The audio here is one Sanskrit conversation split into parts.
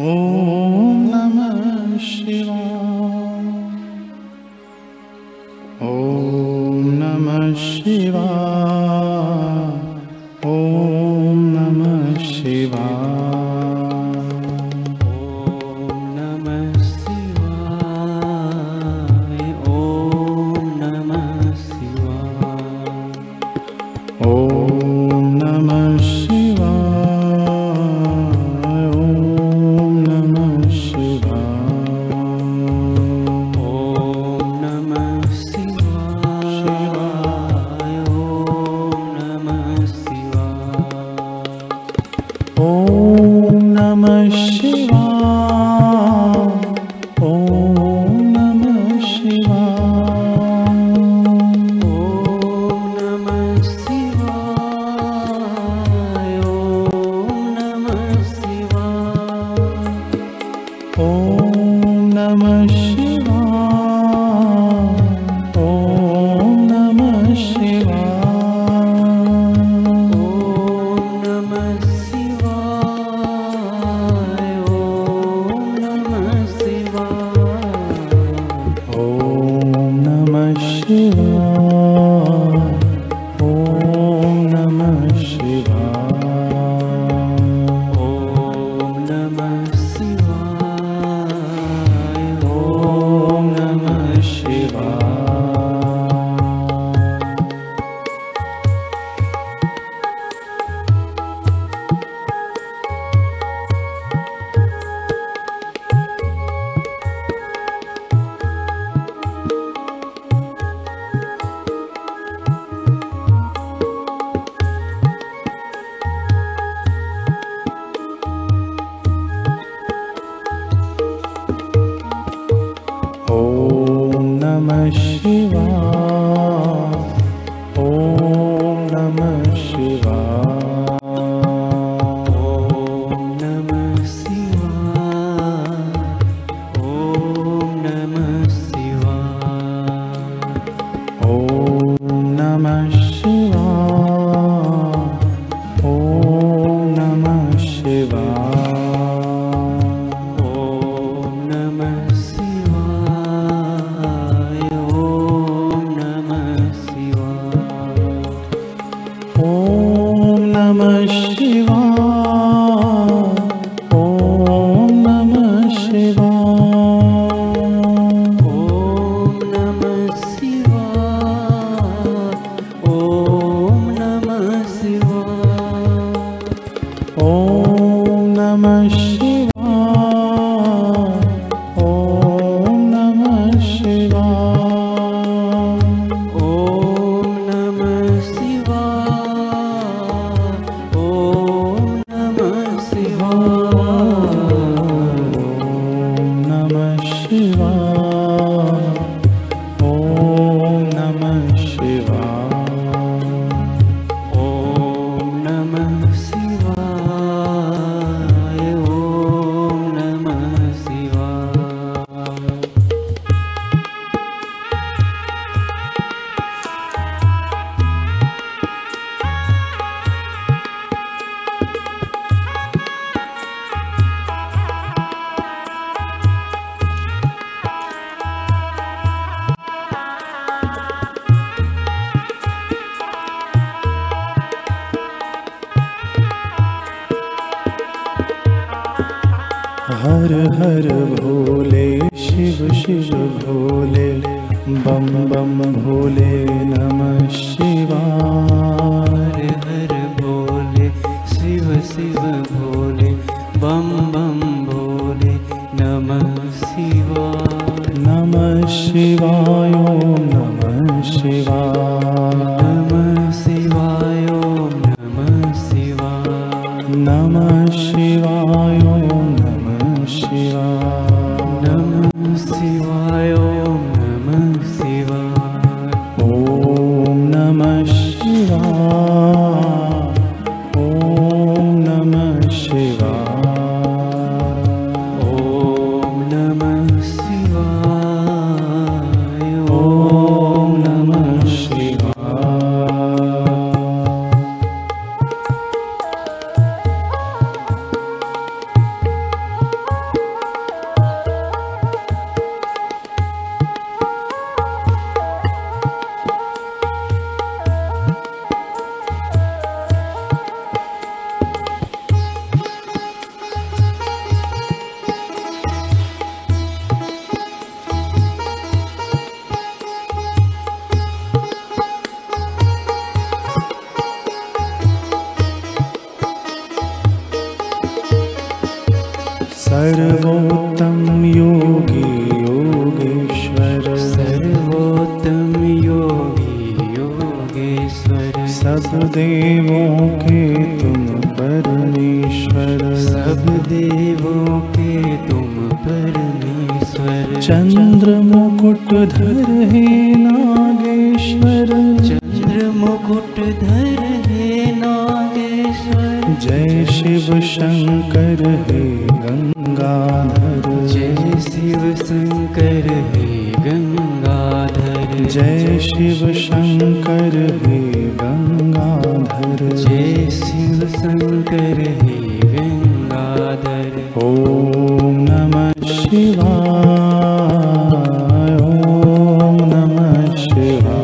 ॐ नमः शिवाय। 寂希望 ॐ नमः शिवाय। हर हर भोले शिव शिव भोले बम बम भोले नमः शिवाय। हर भोले शिव शिव भोले बम बम भोले नमः शिवाय। नमः शिवाय नमः शिवाय। सर्वोत्तम योगी योगेश्वर। सर्वोत्तम योगी योगेश्वर। सब देवों के तुम परमेश्वर। सब देवों के तुम परमेश्वर। चंद्र मुकुट धर हे नागेश्वर। चंद्र मुकुट धर हे नागेश्वर। जय शिव शंकर हे देवम् गंगाधर। जय शिव शंकर हे गंगाधर। जय शिव शंकर हे गंगाधर। जय शिव शंकर हे गंगाधर। ॐ नमः शिवाय ॐ नमः शिवाय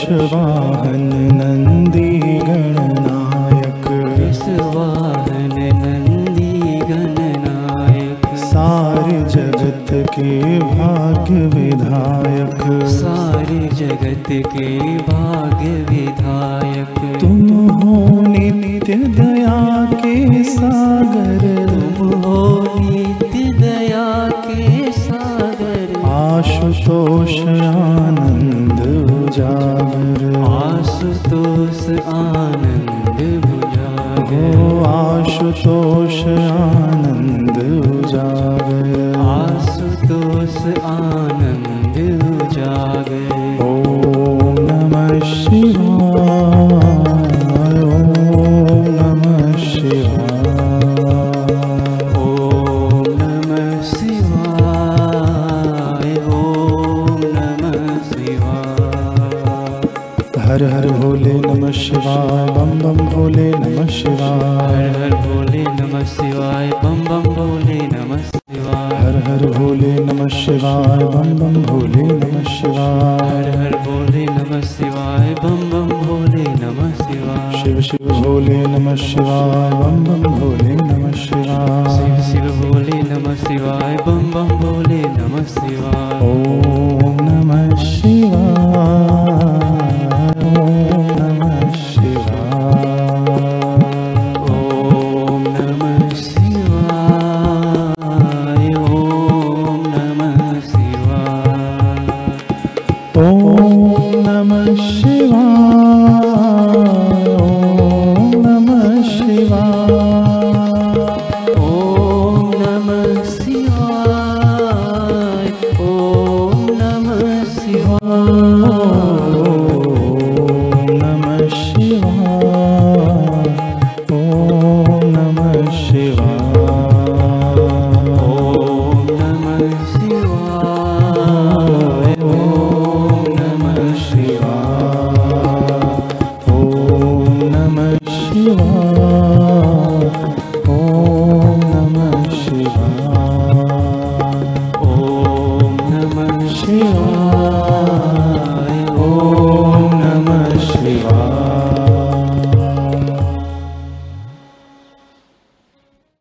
शिवाय वृषवाहन नन्दी गणनायक। विश्वाहन नन्दी गणनायक। सारे जगत के भाग्य विधायक सारे जगत के भाग्य विधायक आनंद उजागर। आशुतोष आनंद उजागर। ॐ नमः शिवाय ॐ नमः शिवाय। ॐ नमः शिवाय ॐ नमः शिवाय। हर हर भोले नमः शिवाय बम बम भोले नमः शिवाय। भोले नमः शिवाय। शिव शिव भोले नमः शिवाय बम बम भोले नमः शिवाय। शिव शिव भोले नमः शिवाय बम बम भोले नमः शिवाय ॐ नमशिवा ॐ शिवा